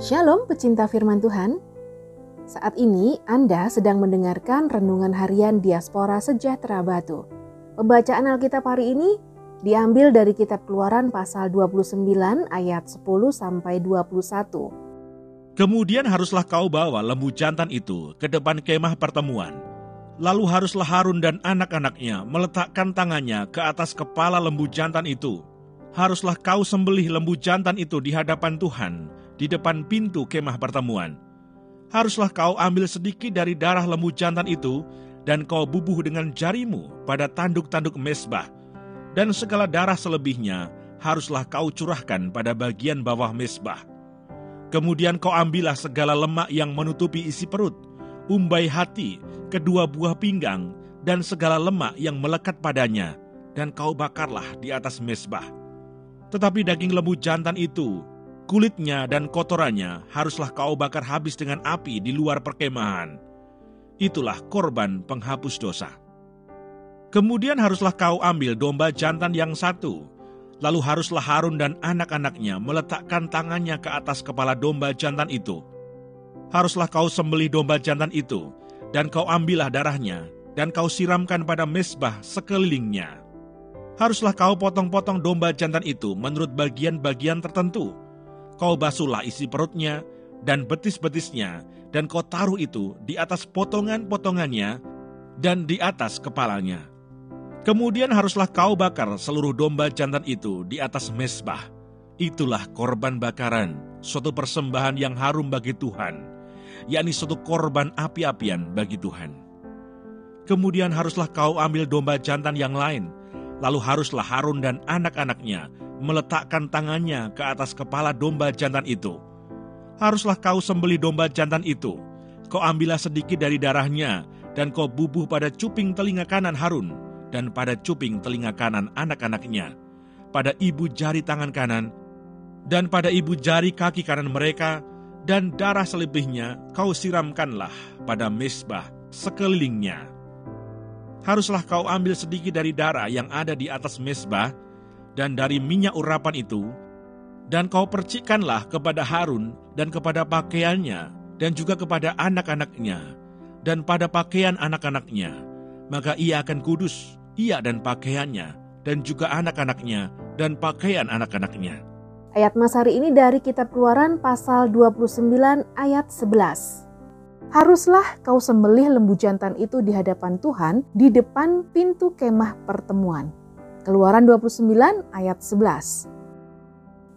Shalom pecinta firman Tuhan. Saat ini Anda sedang mendengarkan renungan harian Diaspora Sejahtera Batu. Pembacaan Alkitab hari ini diambil dari kitab Keluaran pasal 29 ayat 10 sampai 21. Kemudian haruslah kau bawa lembu jantan itu ke depan kemah pertemuan. Lalu haruslah Harun dan anak-anaknya meletakkan tangannya ke atas kepala lembu jantan itu. Haruslah kau sembelih lembu jantan itu di hadapan Tuhan di depan pintu kemah pertemuan. Haruslah kau ambil sedikit dari darah lembu jantan itu dan kau bubuh dengan jarimu pada tanduk-tanduk mesbah. Dan segala darah selebihnya haruslah kau curahkan pada bagian bawah mesbah. Kemudian kau ambillah segala lemak yang menutupi isi perut, umbai hati, kedua buah pinggang, dan segala lemak yang melekat padanya, dan kau bakarlah di atas mesbah. Tetapi daging lembu jantan itu kulitnya dan kotorannya haruslah kau bakar habis dengan api di luar perkemahan. Itulah korban penghapus dosa. Kemudian haruslah kau ambil domba jantan yang satu, lalu haruslah Harun dan anak-anaknya meletakkan tangannya ke atas kepala domba jantan itu. Haruslah kau sembelih domba jantan itu, dan kau ambillah darahnya, dan kau siramkan pada mesbah sekelilingnya. Haruslah kau potong-potong domba jantan itu menurut bagian-bagian tertentu, kau basuhlah isi perutnya dan betis-betisnya, dan kau taruh itu di atas potongan-potongannya dan di atas kepalanya. Kemudian haruslah kau bakar seluruh domba jantan itu di atas mesbah. Itulah korban bakaran, suatu persembahan yang harum bagi Tuhan, yakni suatu korban api-apian bagi Tuhan. Kemudian haruslah kau ambil domba jantan yang lain, lalu haruslah Harun dan anak-anaknya meletakkan tangannya ke atas kepala domba jantan itu. Haruslah kau sembeli domba jantan itu. Kau ambillah sedikit dari darahnya, dan kau bubuh pada cuping telinga kanan Harun, dan pada cuping telinga kanan anak-anaknya, pada ibu jari tangan kanan, dan pada ibu jari kaki kanan mereka, dan darah selebihnya kau siramkanlah pada mesbah sekelilingnya. Haruslah kau ambil sedikit dari darah yang ada di atas mesbah, dan dari minyak urapan itu, dan kau percikkanlah kepada Harun dan kepada pakaiannya, dan juga kepada anak-anaknya, dan pada pakaian anak-anaknya, maka ia akan kudus, ia dan pakaiannya, dan juga anak-anaknya, dan pakaian anak-anaknya. Ayat Mas hari ini dari kitab keluaran pasal 29 ayat 11. Haruslah kau sembelih lembu jantan itu di hadapan Tuhan di depan pintu kemah pertemuan. Keluaran 29 ayat 11.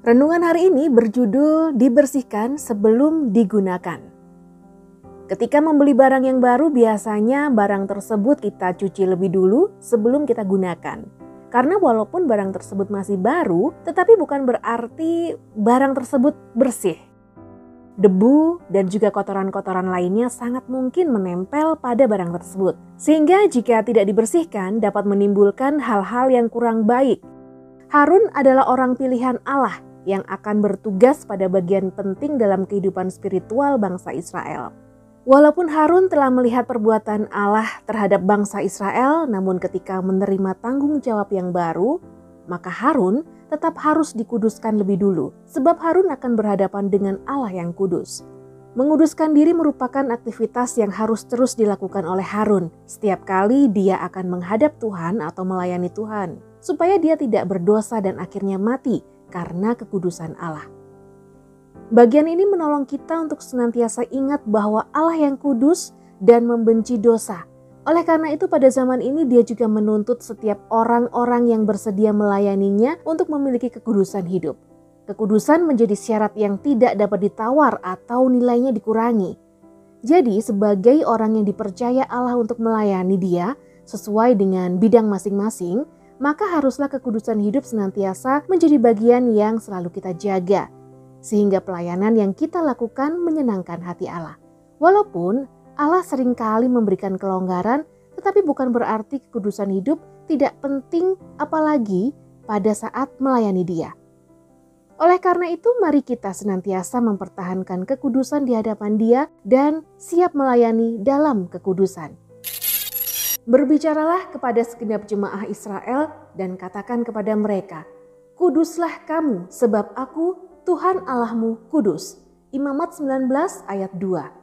Renungan hari ini berjudul dibersihkan sebelum digunakan. Ketika membeli barang yang baru biasanya barang tersebut kita cuci lebih dulu sebelum kita gunakan. Karena walaupun barang tersebut masih baru, tetapi bukan berarti barang tersebut bersih debu, dan juga kotoran-kotoran lainnya sangat mungkin menempel pada barang tersebut. Sehingga jika tidak dibersihkan dapat menimbulkan hal-hal yang kurang baik. Harun adalah orang pilihan Allah yang akan bertugas pada bagian penting dalam kehidupan spiritual bangsa Israel. Walaupun Harun telah melihat perbuatan Allah terhadap bangsa Israel, namun ketika menerima tanggung jawab yang baru, maka Harun tetap harus dikuduskan lebih dulu, sebab Harun akan berhadapan dengan Allah yang kudus. Menguduskan diri merupakan aktivitas yang harus terus dilakukan oleh Harun setiap kali dia akan menghadap Tuhan atau melayani Tuhan, supaya dia tidak berdosa dan akhirnya mati karena kekudusan Allah. Bagian ini menolong kita untuk senantiasa ingat bahwa Allah yang kudus dan membenci dosa, oleh karena itu pada zaman ini dia juga menuntut setiap orang-orang yang bersedia melayaninya untuk memiliki kekudusan hidup. Kekudusan menjadi syarat yang tidak dapat ditawar atau nilainya dikurangi. Jadi sebagai orang yang dipercaya Allah untuk melayani dia sesuai dengan bidang masing-masing, maka haruslah kekudusan hidup senantiasa menjadi bagian yang selalu kita jaga. Sehingga pelayanan yang kita lakukan menyenangkan hati Allah. Walaupun Allah sering kali memberikan kelonggaran, tetapi bukan berarti kekudusan hidup tidak penting apalagi pada saat melayani dia. Oleh karena itu, mari kita senantiasa mempertahankan kekudusan di hadapan Dia dan siap melayani dalam kekudusan. Berbicaralah kepada segenap jemaah Israel dan katakan kepada mereka, "Kuduslah kamu, sebab Aku, Tuhan Allahmu, kudus." Imamat 19 ayat 2.